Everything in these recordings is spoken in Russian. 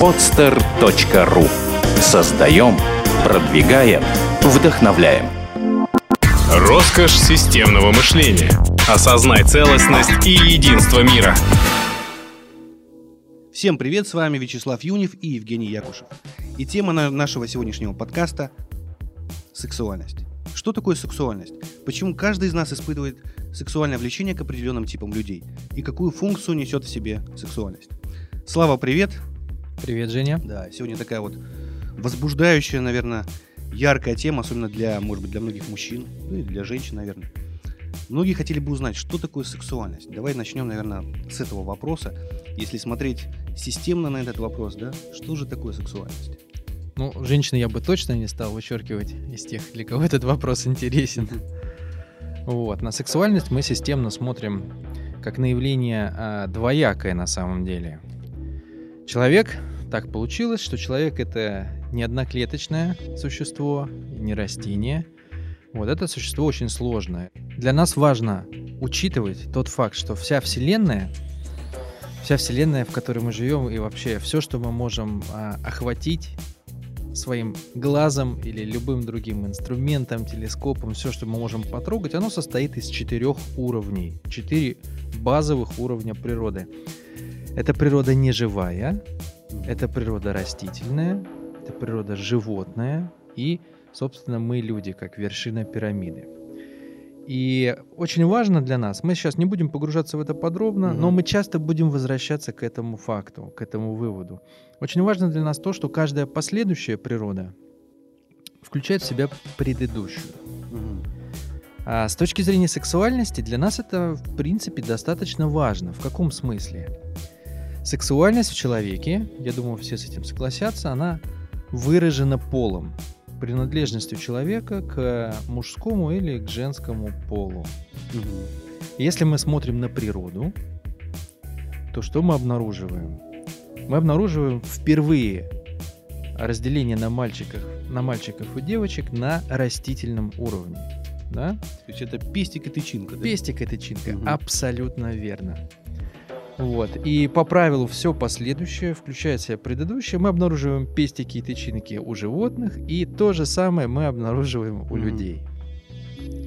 podster.ru Создаем, продвигаем, вдохновляем. Роскошь системного мышления. Осознай целостность и единство мира. Всем привет, с вами Вячеслав Юнев и Евгений Якушев. И тема нашего сегодняшнего подкаста – сексуальность. Что такое сексуальность? Почему каждый из нас испытывает сексуальное влечение к определенным типам людей? И какую функцию несет в себе сексуальность? Слава, привет! Привет, Женя. Да, сегодня такая вот возбуждающая, наверное, яркая тема, особенно для, может быть, для многих мужчин, ну и для женщин, наверное. Многие хотели бы узнать, что такое сексуальность. Давай начнем, наверное, с этого вопроса. Если смотреть системно на этот вопрос, да, что же такое сексуальность? Ну, женщины я бы точно не стал вычеркивать из тех, для кого этот вопрос интересен. Вот. На сексуальность мы системно смотрим как на явление а, двоякое на самом деле. Человек, так получилось, что человек это не одноклеточное существо, не растение. Вот это существо очень сложное. Для нас важно учитывать тот факт, что вся Вселенная, вся Вселенная, в которой мы живем, и вообще все, что мы можем а, охватить своим глазом или любым другим инструментом, телескопом, все, что мы можем потрогать, оно состоит из четырех уровней, четыре базовых уровня природы. Это природа неживая, это природа растительная, это природа животная и, собственно, мы люди, как вершина пирамиды. И очень важно для нас, мы сейчас не будем погружаться в это подробно, mm-hmm. но мы часто будем возвращаться к этому факту, к этому выводу. Очень важно для нас то, что каждая последующая природа включает в себя предыдущую. Mm-hmm. А с точки зрения сексуальности для нас это, в принципе, достаточно важно. В каком смысле? Сексуальность в человеке, я думаю, все с этим согласятся, она выражена полом, принадлежностью человека к мужскому или к женскому полу. Угу. Если мы смотрим на природу, то что мы обнаруживаем? Мы обнаруживаем впервые разделение на мальчиках, на мальчиков и девочек на растительном уровне. Да? То есть это пестик и тычинка. Да? Пестик и тычинка, угу. абсолютно верно. Вот. И по правилу все последующее, включая себя предыдущее, мы обнаруживаем пестики и тычинки у животных, и то же самое мы обнаруживаем у mm-hmm. людей.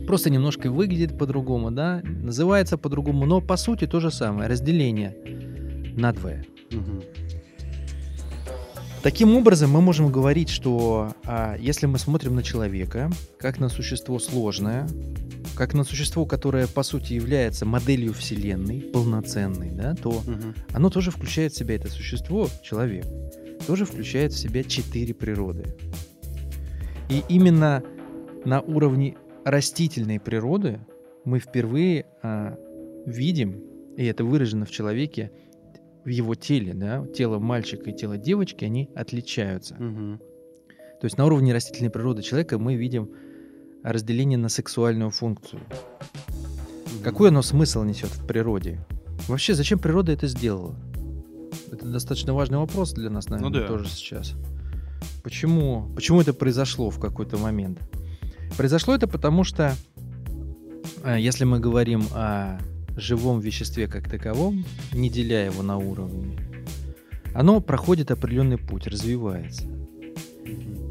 Просто немножко выглядит по-другому, да, называется по-другому, но по сути то же самое, разделение на двое. Mm-hmm. Таким образом, мы можем говорить, что а, если мы смотрим на человека как на существо сложное, как на существо, которое по сути является моделью Вселенной, полноценной, да, то угу. оно тоже включает в себя это существо, человек, тоже включает в себя четыре природы. И именно на уровне растительной природы мы впервые а, видим, и это выражено в человеке, в его теле, да, тело мальчика и тело девочки, они отличаются. Угу. То есть на уровне растительной природы человека мы видим разделение на сексуальную функцию. Какой оно смысл несет в природе? Вообще, зачем природа это сделала? Это достаточно важный вопрос для нас, наверное, ну, да. тоже сейчас. Почему, почему это произошло в какой-то момент? Произошло это потому, что э, если мы говорим о живом веществе как таковом, не деля его на уровни, оно проходит определенный путь, развивается.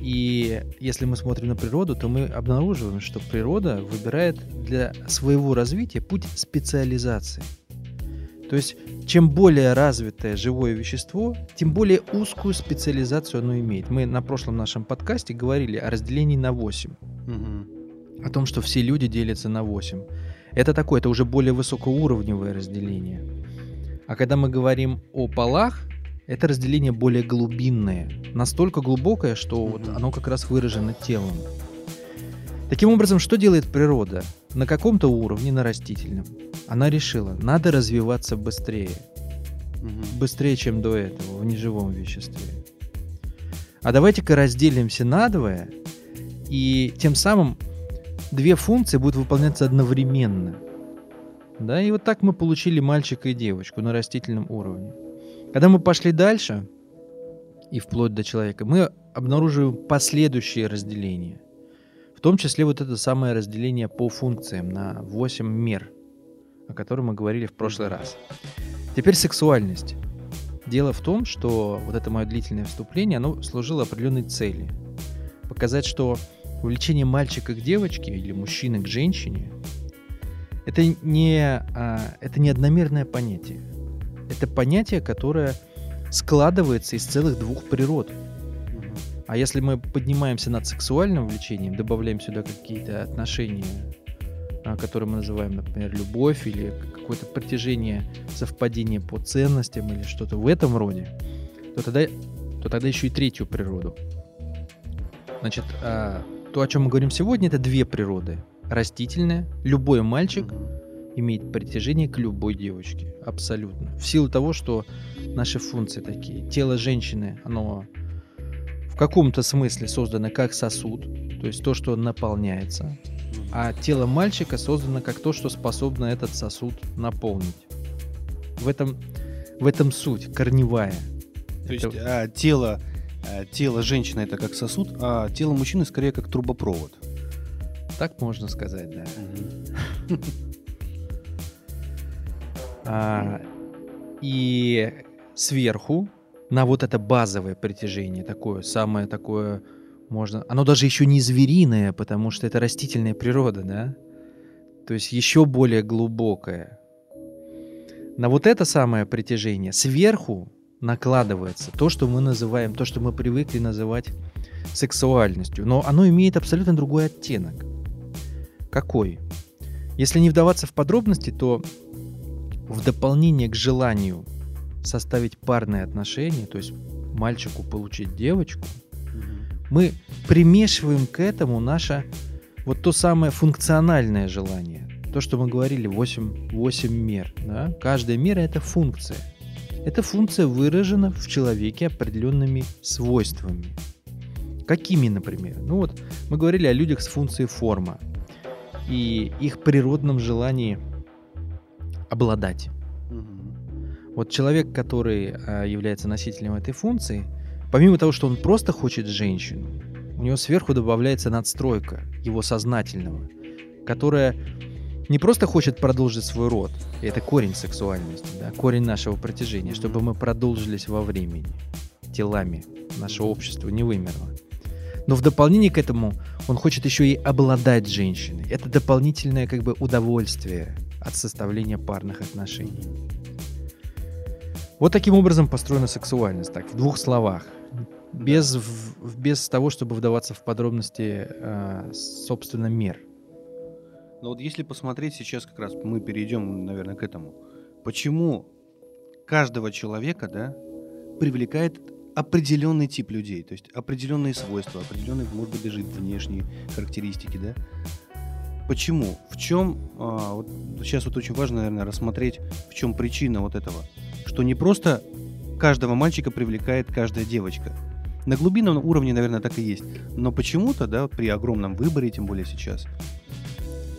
И если мы смотрим на природу, то мы обнаруживаем, что природа выбирает для своего развития путь специализации. То есть, чем более развитое живое вещество, тем более узкую специализацию оно имеет. Мы на прошлом нашем подкасте говорили о разделении на 8. Угу. О том, что все люди делятся на 8. Это такое, это уже более высокоуровневое разделение. А когда мы говорим о полах, это разделение более глубинное, настолько глубокое, что вот оно как раз выражено телом. Таким образом, что делает природа? На каком-то уровне, на растительном, она решила, надо развиваться быстрее. Быстрее, чем до этого, в неживом веществе. А давайте-ка разделимся надвое, и тем самым две функции будут выполняться одновременно. Да, и вот так мы получили мальчика и девочку на растительном уровне. Когда мы пошли дальше, и вплоть до человека, мы обнаруживаем последующие разделения. В том числе вот это самое разделение по функциям на 8 мер, о котором мы говорили в прошлый раз. Теперь сексуальность. Дело в том, что вот это мое длительное вступление, оно служило определенной цели. Показать, что увлечение мальчика к девочке или мужчины к женщине это не, а, это не одномерное понятие. Это понятие, которое складывается из целых двух природ. А если мы поднимаемся над сексуальным влечением, добавляем сюда какие-то отношения, а, которые мы называем, например, любовь или какое-то притяжение, совпадение по ценностям или что-то в этом роде, то тогда, то тогда еще и третью природу. Значит, а, то, о чем мы говорим сегодня, это две природы. Растительная. Любой мальчик имеет притяжение к любой девочке. Абсолютно. В силу того, что наши функции такие. Тело женщины, оно в каком-то смысле создано как сосуд, то есть то, что наполняется. А тело мальчика создано как то, что способно этот сосуд наполнить. В этом, в этом суть, корневая. То Это- есть а, тело, а, тело женщины это как сосуд, а тело мужчины скорее как трубопровод. Так можно сказать, да. А, и сверху на вот это базовое притяжение, такое самое такое, можно... Оно даже еще не звериное, потому что это растительная природа, да? То есть еще более глубокое. На вот это самое притяжение сверху накладывается то, что мы называем, то, что мы привыкли называть сексуальностью. Но оно имеет абсолютно другой оттенок. Какой? Если не вдаваться в подробности, то в дополнение к желанию составить парные отношения, то есть мальчику получить девочку, мы примешиваем к этому наше вот то самое функциональное желание. То, что мы говорили, 8, 8 мер. Да? Каждая мера — это функция. Эта функция выражена в человеке определенными свойствами. Какими, например? Ну вот мы говорили о людях с функцией форма и их природном желании обладать. Вот человек, который а, является носителем этой функции, помимо того, что он просто хочет женщину, у него сверху добавляется надстройка его сознательного, которая не просто хочет продолжить свой род, и это корень сексуальности, да, корень нашего протяжения, чтобы мы продолжились во времени, телами, наше общество не вымерло. Но в дополнение к этому он хочет еще и обладать женщиной. Это дополнительное как бы удовольствие от составления парных отношений. Вот таким образом построена сексуальность, так, в двух словах. Без, в- без того, чтобы вдаваться в подробности, э, собственно, мер. Но вот если посмотреть сейчас как раз, мы перейдем, наверное, к этому. Почему каждого человека, да, привлекает определенный тип людей, то есть определенные свойства, определенные, может быть, даже внешние характеристики, да? Почему? В чем, а, вот сейчас вот очень важно, наверное, рассмотреть, в чем причина вот этого, что не просто каждого мальчика привлекает каждая девочка. На глубинном уровне, наверное, так и есть. Но почему-то, да, при огромном выборе, тем более сейчас,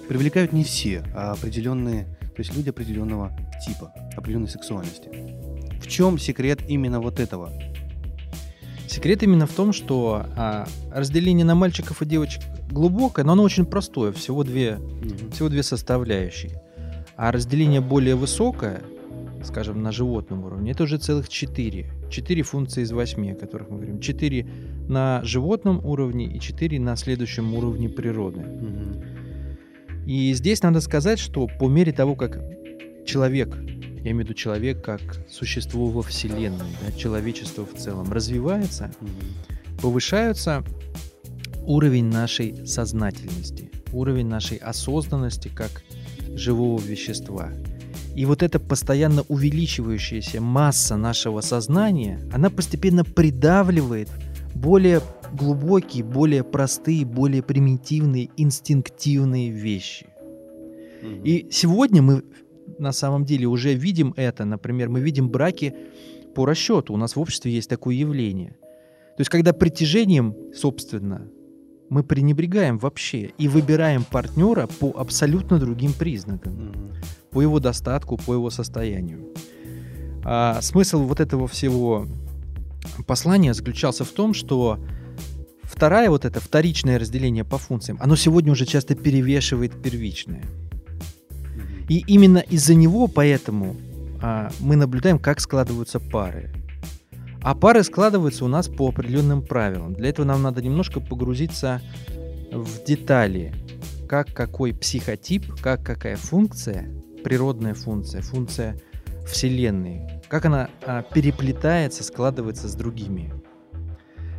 привлекают не все, а определенные, то есть люди определенного типа, определенной сексуальности. В чем секрет именно вот этого? Секрет именно в том, что а, разделение на мальчиков и девочек глубокое, но оно очень простое, всего две, всего две составляющие. А разделение более высокое, скажем, на животном уровне, это уже целых четыре. Четыре функции из восьми, о которых мы говорим. Четыре на животном уровне и четыре на следующем уровне природы. И здесь надо сказать, что по мере того, как человек, я имею в виду человек как существо во Вселенной, да, человечество в целом, развивается, повышаются уровень нашей сознательности, уровень нашей осознанности как живого вещества. И вот эта постоянно увеличивающаяся масса нашего сознания, она постепенно придавливает более глубокие, более простые, более примитивные, инстинктивные вещи. И сегодня мы на самом деле уже видим это. Например, мы видим браки по расчету. У нас в обществе есть такое явление. То есть, когда притяжением, собственно, мы пренебрегаем вообще и выбираем партнера по абсолютно другим признакам. По его достатку, по его состоянию. А смысл вот этого всего послания заключался в том, что вторая вот это вторичное разделение по функциям, оно сегодня уже часто перевешивает первичное. И именно из-за него, поэтому а, мы наблюдаем, как складываются пары. А пары складываются у нас по определенным правилам. Для этого нам надо немножко погрузиться в детали, как какой психотип, как какая функция, природная функция, функция Вселенной, как она а, переплетается, складывается с другими.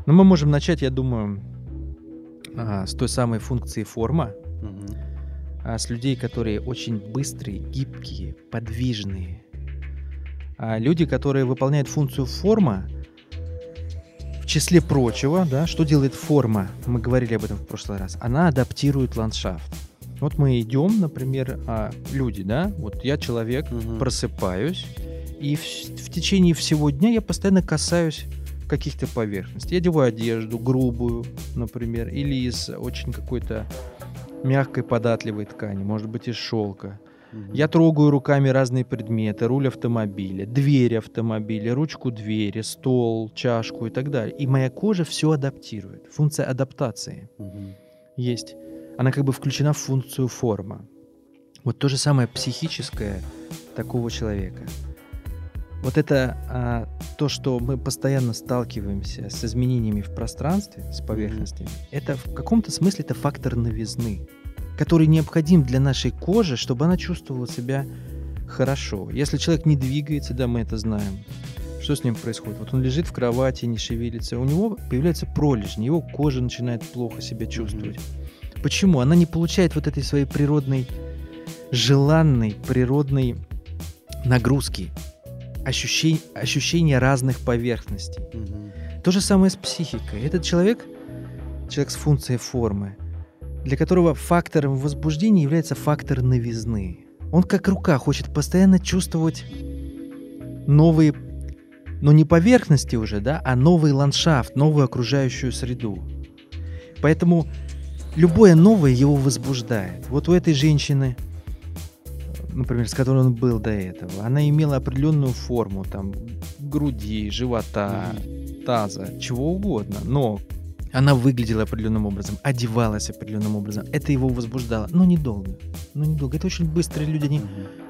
Но мы можем начать, я думаю, а, с той самой функции форма, а, с людей, которые очень быстрые, гибкие, подвижные. А люди, которые выполняют функцию форма, числе прочего, да, что делает форма? Мы говорили об этом в прошлый раз. Она адаптирует ландшафт. Вот мы идем, например, а, люди, да, вот я человек, Мгм. просыпаюсь, и в, в течение всего дня я постоянно касаюсь каких-то поверхностей. Я одеваю одежду грубую, например, или из очень какой-то мягкой податливой ткани, может быть, из шелка. Я трогаю руками разные предметы, руль автомобиля, дверь автомобиля, ручку двери, стол, чашку и так далее. И моя кожа все адаптирует. Функция адаптации Мгм. есть. Она как бы включена в функцию форма. Вот то же самое психическое такого человека. Вот это а, то, что мы постоянно сталкиваемся с изменениями в пространстве, с поверхностями, это в каком-то смысле это фактор новизны, который необходим для нашей кожи, чтобы она чувствовала себя хорошо. Если человек не двигается, да, мы это знаем, что с ним происходит? Вот он лежит в кровати, не шевелится, у него появляются пролежни, его кожа начинает плохо себя чувствовать. Почему? Она не получает вот этой своей природной, желанной, природной нагрузки, ощущения, ощущения разных поверхностей. Мгм. То же самое с психикой. Этот человек, человек с функцией формы, для которого фактором возбуждения является фактор новизны. Он как рука хочет постоянно чувствовать новые, ну не поверхности уже, да, а новый ландшафт, новую окружающую среду. Поэтому любое новое его возбуждает. Вот у этой женщины, например, с которой он был до этого, она имела определенную форму, там, груди, живота, таза, чего угодно, но она выглядела определенным образом, одевалась определенным образом. Это его возбуждало, но недолго. Но недолго. Это очень быстрые люди, они,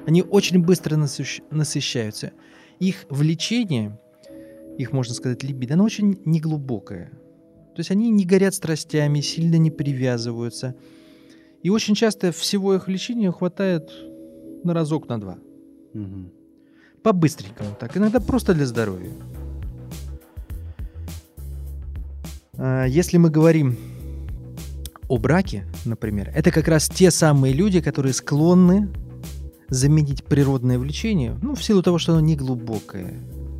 они очень быстро насыщ- насыщаются. Их влечение, их, можно сказать, либидо, оно очень неглубокое. То есть они не горят страстями, сильно не привязываются. И очень часто всего их влечения хватает на разок, на два. Мгм. По-быстренькому так. Иногда просто для здоровья. Если мы говорим о браке, например, это как раз те самые люди, которые склонны заменить природное влечение, ну, в силу того, что оно не глубокое,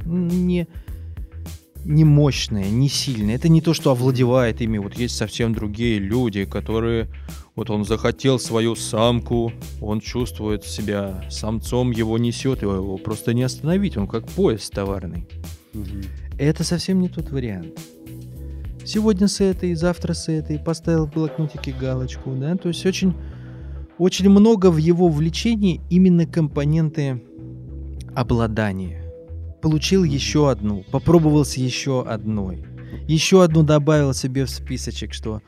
не, не мощное, не сильное. Это не то, что овладевает ими. Вот есть совсем другие люди, которые... Вот он захотел свою самку, он чувствует себя самцом, его несет, его, его просто не остановить, он как поезд товарный. Мгм. Это совсем не тот вариант. Сегодня с этой, завтра с этой, поставил в блокнотике галочку, да, то есть очень, очень много в его влечении именно компоненты обладания. Получил еще одну, попробовал с еще одной, еще одну добавил себе в списочек, что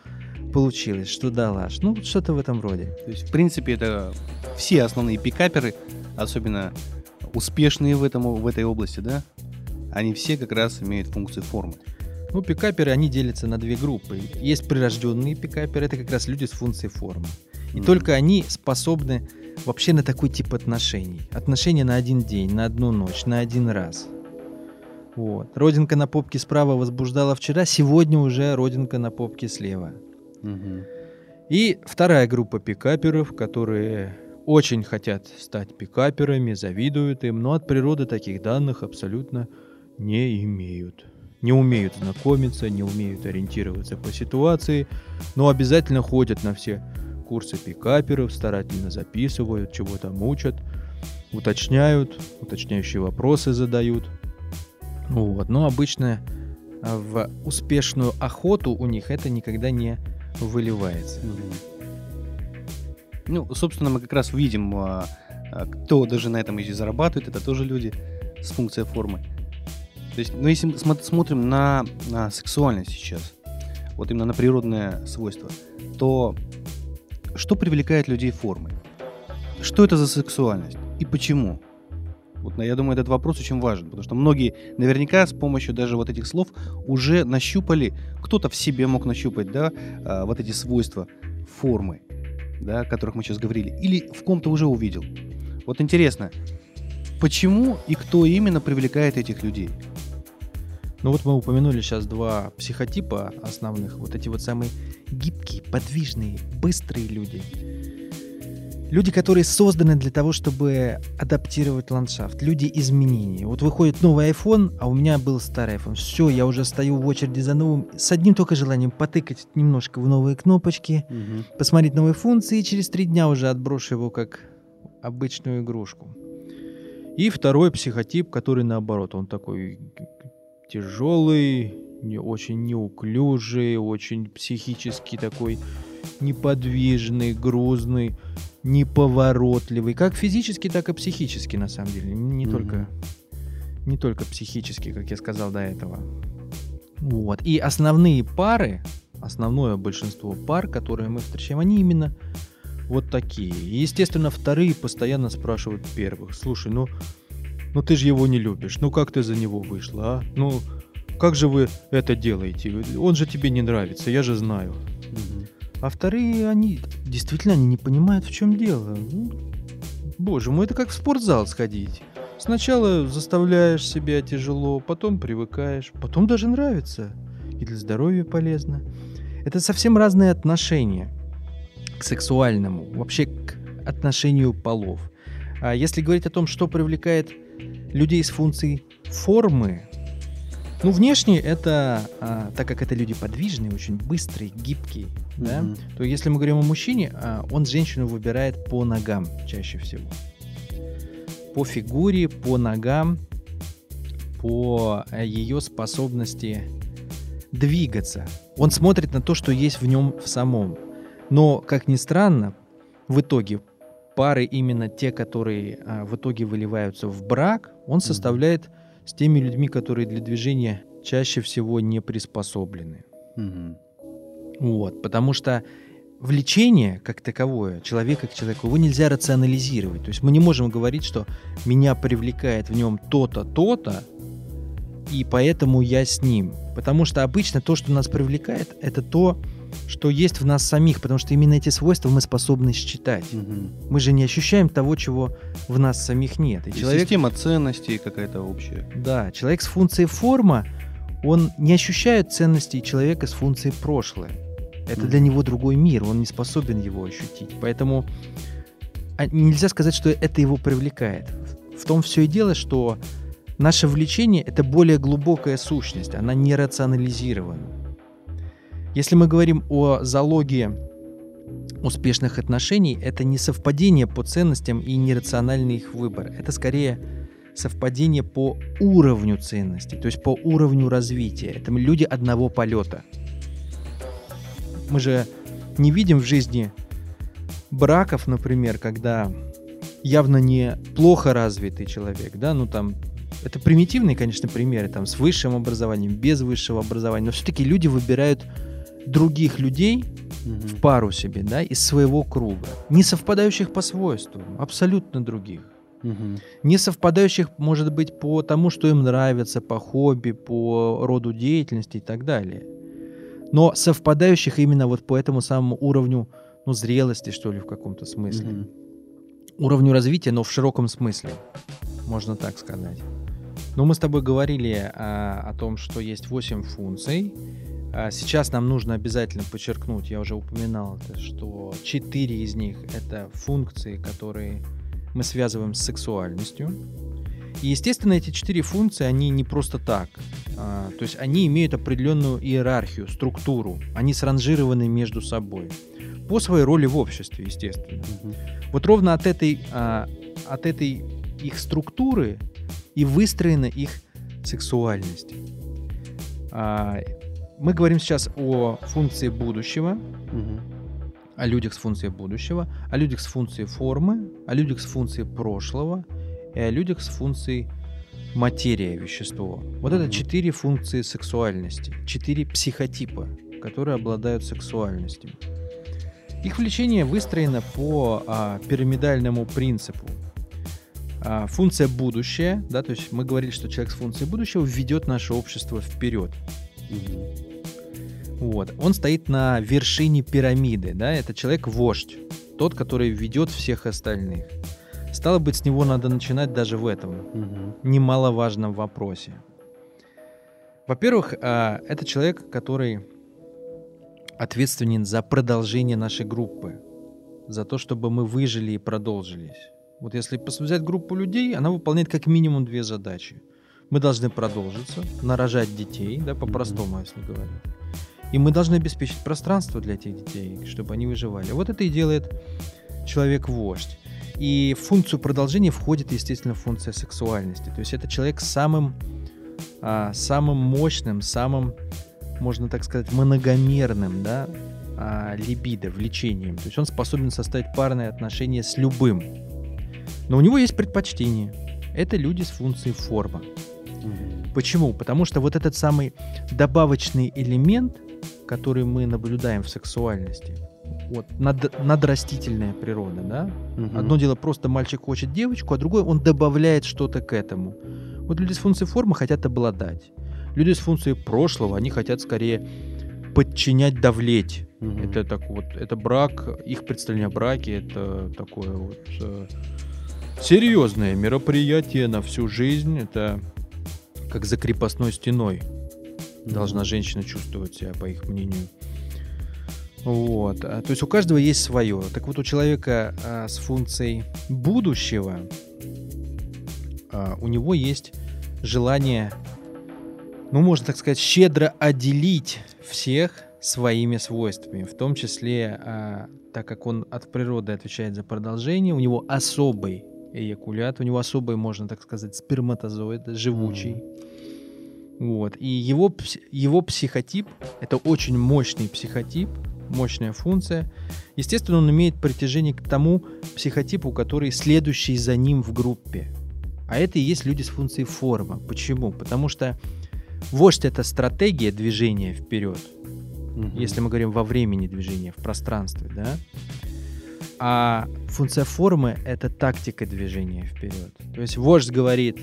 получилось, что дала, ну что-то в этом роде. То есть, в принципе, это все основные пикаперы, особенно успешные в, этом, в этой области, да, они все как раз имеют функцию формы. Ну, пикаперы, они делятся на две группы. Есть прирожденные пикаперы, это как раз люди с функцией формы. И Мгм. только они способны вообще на такой тип отношений. Отношения на один день, на одну ночь, на один раз. Вот. Родинка на попке справа возбуждала вчера, сегодня уже родинка на попке слева. Мгм. И вторая группа пикаперов, которые очень хотят стать пикаперами, завидуют им, но от природы таких данных абсолютно не имеют. Не умеют знакомиться, не умеют ориентироваться по ситуации, но обязательно ходят на все курсы пикаперов, старательно записывают, чего-то мучат, уточняют, уточняющие вопросы задают. Вот. Но обычно а, в успешную охоту у них это никогда не выливается. Ну, собственно, мы как раз видим, а, а, кто даже на этом еще зарабатывает, это тоже люди с функцией формы. То есть, ну, если мы смо- смотрим на, на сексуальность сейчас, вот именно на природное свойство, то что привлекает людей формой? Что это за сексуальность и почему? Вот на- я думаю, этот вопрос очень важен, потому что многие наверняка с помощью даже вот этих слов уже нащупали, кто-то в себе мог нащупать, да, а, вот эти свойства формы, да, о которых мы сейчас говорили, или в ком-то уже увидел. Вот интересно, почему и кто именно привлекает этих людей? Ну вот мы упомянули сейчас два психотипа основных. Вот эти вот самые гибкие, подвижные, быстрые люди. Люди, которые созданы для того, чтобы адаптировать ландшафт. Люди изменений. Вот выходит новый iPhone, а у меня был старый iPhone. Все, я уже стою в очереди за новым. С одним только желанием потыкать немножко в новые кнопочки, посмотреть новые функции, и через три дня уже отброшу его как обычную игрушку. И второй психотип, который наоборот, он такой тяжелый, не, очень неуклюжий, очень психически такой неподвижный, грузный, неповоротливый, как физически, так и психически на самом деле, не Мгм. только не только психически, как я сказал до этого. Вот. И основные пары, основное большинство пар, которые мы встречаем, они именно вот такие. И, естественно, вторые постоянно спрашивают первых. Слушай, ну, ну ты же его не любишь. Ну как ты за него вышла, а? Ну как же вы это делаете? Он же тебе не нравится, я же знаю. А вторые, они действительно они не понимают, в чем дело. Ну, боже мой, это как в спортзал сходить. Сначала заставляешь себя тяжело, потом привыкаешь, потом даже нравится. И для здоровья полезно. Это совсем разные отношения к сексуальному, вообще к отношению полов. А если говорить о том, что привлекает людей с функцией формы, ну, внешне это, а, так как это люди подвижные, очень быстрые, гибкие, да, Мгм. то если мы говорим о мужчине, а, он женщину выбирает по ногам чаще всего. По фигуре, по ногам, по э, ее способности двигаться. Он смотрит на то, что есть в нем в самом. Но, как ни странно, в итоге пары именно те, которые а, в итоге выливаются в брак, он составляет с теми людьми, которые для движения чаще всего не приспособлены. Мгм. Вот, потому что влечение как таковое, человека к человеку, его нельзя рационализировать. То есть мы не можем говорить, что меня привлекает в нем то-то, то-то, и поэтому я с ним. Потому что обычно то, что нас привлекает, это то, что есть в нас самих, потому что именно эти свойства мы способны считать. Мгм. Мы же не ощущаем того, чего в нас самих нет. И И человек, Система ценностей какая-то общая. да, человек с функцией форма, он не ощущает ценностей человека с функцией прошлое. Это Мгм. для него другой мир, он не способен его ощутить. Поэтому а, нельзя сказать, что это его привлекает. В том все и дело, что наше влечение — это более глубокая сущность, она не рационализирована. Если мы говорим о залоге успешных отношений, это не совпадение по ценностям и нерациональный их выбор. Это скорее совпадение по уровню ценностей, то есть по уровню развития. Это люди одного полета. Мы же не видим в жизни браков, например, когда явно не плохо развитый человек, да, ну там это примитивные, конечно, примеры, там с высшим образованием, без высшего образования, но все-таки люди выбирают других людей Мгм. в пару себе, да, из своего круга, не совпадающих по свойствам, абсолютно других Мгм. не совпадающих, может быть, по тому, что им нравится, по хобби, по роду деятельности и так далее. Но совпадающих именно вот по этому самому уровню, ну, зрелости, что ли, в каком-то смысле. Мгм. Уровню развития, но в широком смысле, можно так сказать. Но мы с тобой говорили а, о том, что есть 8 функций. А сейчас нам нужно обязательно подчеркнуть, я уже упоминал это, что 4 из них это функции, которые мы связываем с сексуальностью. И, естественно, эти четыре функции, они не просто так. А, то есть они имеют определенную иерархию, структуру. Они сранжированы между собой. По своей роли в обществе, естественно. Мгм. Вот ровно от этой, а, от этой их структуры и выстроена их сексуальность. А, мы говорим сейчас о функции будущего, о людях с функцией будущего, о людях с функцией формы, о людях с функцией прошлого и о людях с функцией материя, вещество. Вот это четыре функции сексуальности, четыре психотипа, которые обладают сексуальностью. Их влечение выстроено по а, пирамидальному принципу. А, функция будущее, да, то есть мы говорили, что человек с функцией будущего ведет наше общество вперед. Вот. Он стоит на вершине пирамиды, да, это человек-вождь, тот, который ведет всех остальных. Стало быть, с него надо начинать даже в этом Мгм. немаловажном вопросе. Во-первых, а, это человек, который ответственен за продолжение нашей группы, за то, чтобы мы выжили и продолжились. Вот если взять группу людей, она выполняет как минимум две задачи. Мы должны продолжиться, нарожать детей, да, по-простому, если говорить. И мы должны обеспечить пространство для этих детей, чтобы они выживали. Вот это и делает человек-вождь. И в функцию продолжения входит, естественно, функция сексуальности. То есть это человек с самым, а, самым мощным, самым, можно так сказать, многомерным, да, а, либидо, влечением. То есть он способен составить парные отношения с любым. Но у него есть предпочтение. Это люди с функцией форма. Почему? Потому что вот этот самый добавочный элемент, который мы наблюдаем в сексуальности, вот, над, надрастительная природа, да? Мгм. Одно дело просто мальчик хочет девочку, а другое он добавляет что-то к этому. Вот люди с функцией формы хотят обладать. Люди с функцией прошлого, они хотят скорее подчинять, давлеть. Мгм. Это так вот, это брак, их представление о браке, это такое вот э, серьезное мероприятие на всю жизнь. Это как за крепостной стеной должна женщина чувствовать себя, по их мнению. Вот. а, То есть у каждого есть свое. Так вот, у человека а, с функцией будущего а, у него есть желание, ну, можно так сказать, щедро отделить всех своими свойствами. В том числе, а, так как он от природы отвечает за продолжение, у него особый эякулят, у него особый, можно так сказать, сперматозоид, живучий. Вот. И его, его психотип, это очень мощный психотип, мощная функция. Естественно, он имеет притяжение к тому психотипу, который следующий за ним в группе. А это и есть люди с функцией форма. Почему? Потому что вождь — это стратегия движения вперед, Мгм. если мы говорим во времени движения, в пространстве, да? А функция формы — это тактика движения вперед. То есть вождь говорит,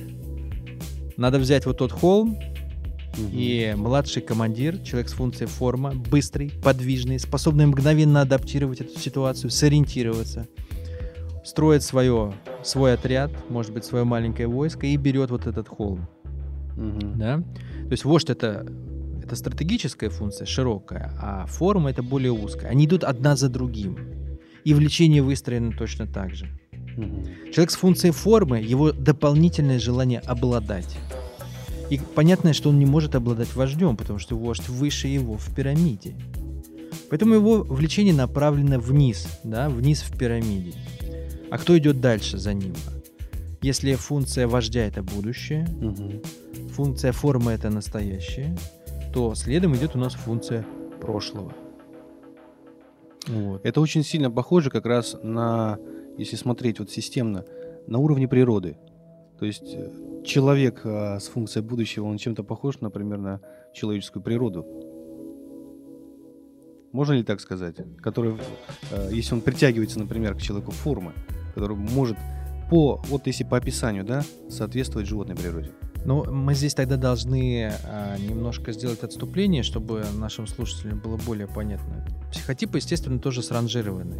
надо взять вот тот холм, И младший командир, человек с функцией форма, быстрый, подвижный, способный мгновенно адаптировать эту ситуацию, сориентироваться, строит свое, свой отряд, может быть, свое маленькое войско и берет вот этот холм. Мгм. Да? То есть вождь это, это стратегическая функция, широкая, а форма это более узкая. Они идут одна за другим. И влечение выстроено точно так же. Мгм. Человек с функцией формы, его дополнительное желание обладать. И понятно, что он не может обладать вождем, потому что вождь выше его в пирамиде. Поэтому его влечение направлено вниз, да, вниз в пирамиде. А кто идет дальше за ним? Если функция вождя это будущее, Мгм. функция формы это настоящее, то следом идет у нас функция прошлого. Вот. Это очень сильно похоже как раз на, если смотреть вот системно, на уровне природы. То есть э, человек а, с функцией будущего, он чем-то похож, например, на человеческую природу. Можно ли так сказать? Который, э, если он притягивается, например, к человеку формы, который может по, вот если по описанию, да, соответствовать животной природе. Ну, мы здесь тогда должны а, немножко сделать отступление, чтобы нашим слушателям было более понятно. Психотипы, естественно, тоже сранжированы.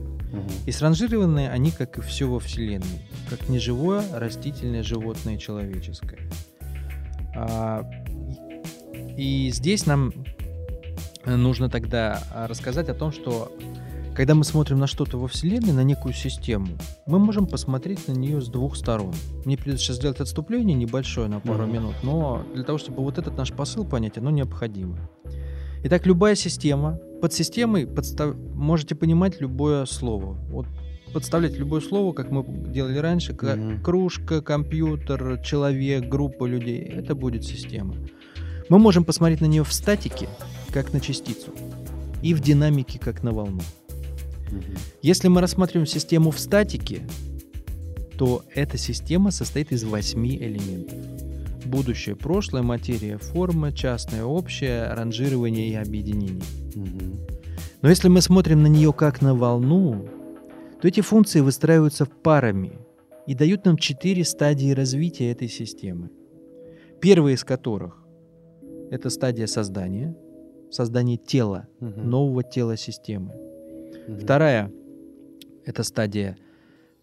И сранжированы они, как и все во Вселенной, как неживое, растительное, животное, человеческое. А, и здесь нам нужно тогда рассказать о том, что когда мы смотрим на что-то во Вселенной, на некую систему, мы можем посмотреть на нее с двух сторон. Мне придется сейчас сделать отступление небольшое на пару Мгм. минут, но для того, чтобы вот этот наш посыл понять, оно необходимо. Итак, любая система, под системой подстав- можете понимать любое слово. Вот подставлять любое слово, как мы делали раньше, Мгм. кружка, компьютер, человек, группа людей, это будет система. Мы можем посмотреть на нее в статике, как на частицу, и в динамике, как на волну. Мгм. Если мы рассматриваем систему в статике, то эта система состоит из восьми элементов. Будущее, прошлое, материя, форма, частное, общее, ранжирование и объединение. Мгм. Но если мы смотрим на нее как на волну, то эти функции выстраиваются парами и дают нам четыре стадии развития этой системы. Первая из которых – это стадия создания, создание тела, Мгм. нового тела системы. Мгм. Вторая – это стадия,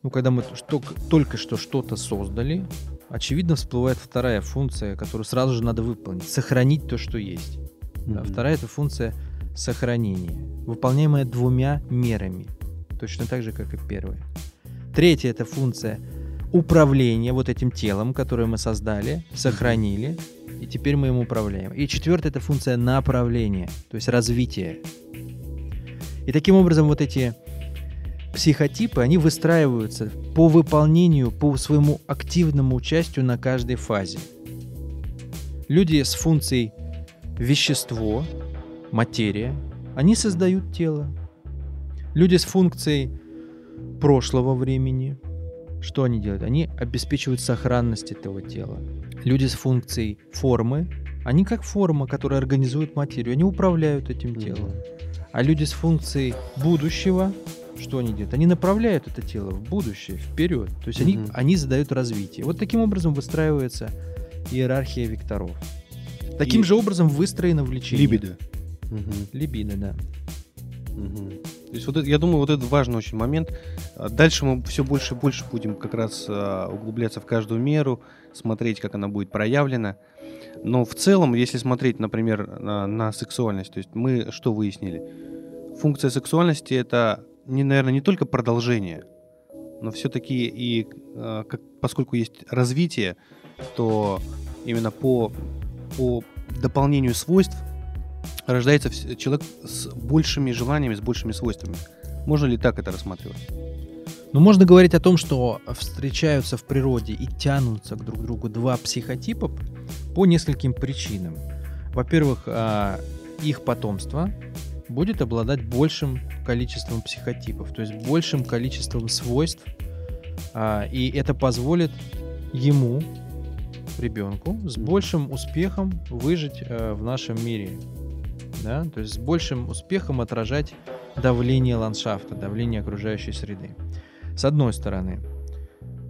ну, когда мы что- только что что-то создали, очевидно всплывает вторая функция, которую сразу же надо выполнить – сохранить то, что есть. Да, Мгм. вторая – это функция сохранения, выполняемая двумя мерами, точно так же, как и первая. Третья – это функция управления вот этим телом, которое мы создали, сохранили, и теперь мы им управляем. И четвертая – это функция направления, то есть развития. И таким образом вот эти психотипы, они выстраиваются по выполнению, по своему активному участию на каждой фазе. Люди с функцией вещество, материя, они создают тело. Люди с функцией прошлого времени, что они делают? Они обеспечивают сохранность этого тела. Люди с функцией формы, они как форма, которая организует материю, они управляют этим телом. А люди с функцией будущего, что они делают? Они направляют это тело в будущее, вперед. То есть они, Мгм. они задают развитие. Вот таким образом выстраивается иерархия векторов. Таким И- же образом выстроено влечение. Либидо. Мгм. Либидо, да. Мгм. То есть вот это, я думаю, вот это важный очень момент. А Дальше мы все больше и больше будем как раз а, углубляться в каждую меру, смотреть, как она будет проявлена. Но в целом, если смотреть, например, на, на сексуальность, то есть мы что выяснили? Функция сексуальности это, не, наверное, не только продолжение, но все-таки и а, как, поскольку есть развитие, то именно по, по дополнению свойств рождается человек с большими желаниями, с большими свойствами. Можно ли так это рассматривать? Но можно говорить о том, что встречаются в природе и тянутся к друг другу два психотипа по нескольким причинам. Во-первых, а, их потомство будет обладать большим количеством психотипов, то есть большим количеством свойств, а, и это позволит ему, ребенку, с большим успехом выжить э, в нашем мире. Да? То есть с большим успехом отражать давление ландшафта, давление окружающей среды. С одной стороны.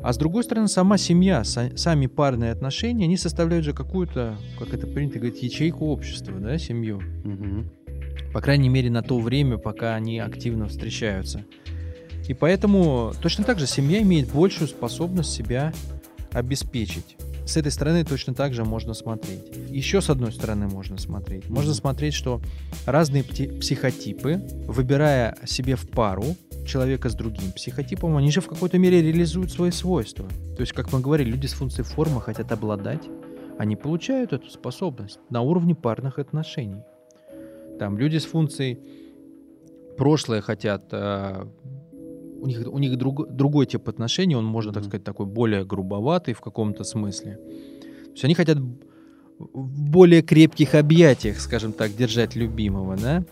А с другой стороны, сама семья, са- сами парные отношения, они составляют же какую-то, как это принято говорить, ячейку общества, да, семью. По крайней мере, на то время, пока они активно встречаются. И поэтому точно так же семья имеет большую способность себя обеспечить. С этой стороны точно так же можно смотреть. Еще с одной стороны можно смотреть. Можно смотреть, что разные психотипы, выбирая себе в пару человека с другим психотипом, они же в какой-то мере реализуют свои свойства. То есть, как мы говорили, люди с функцией формы хотят обладать, они получают эту способность на уровне парных отношений. Там люди с функцией прошлое хотят, э, у них, у них друг- другой тип отношений, он, можно так сказать, такой более грубоватый в каком-то смысле. То есть они хотят в более крепких объятиях, скажем так, держать любимого, да,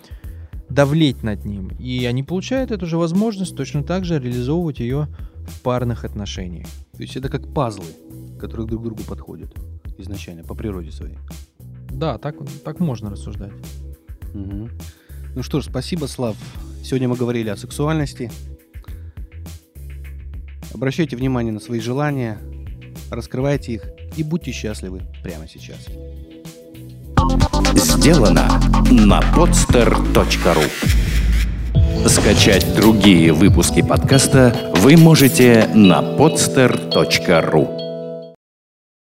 давлеть над ним. И они получают эту же возможность точно так же реализовывать ее в парных отношениях. То есть это как пазлы, которые друг к другу подходят изначально, по природе своей. Да, так, так можно рассуждать. Мгм. Ну что ж, спасибо, Слав. Сегодня мы говорили о сексуальности. Обращайте внимание на свои желания, раскрывайте их и будьте счастливы прямо сейчас. Сделано на podster.ru Скачать другие выпуски подкаста вы можете на podster.ru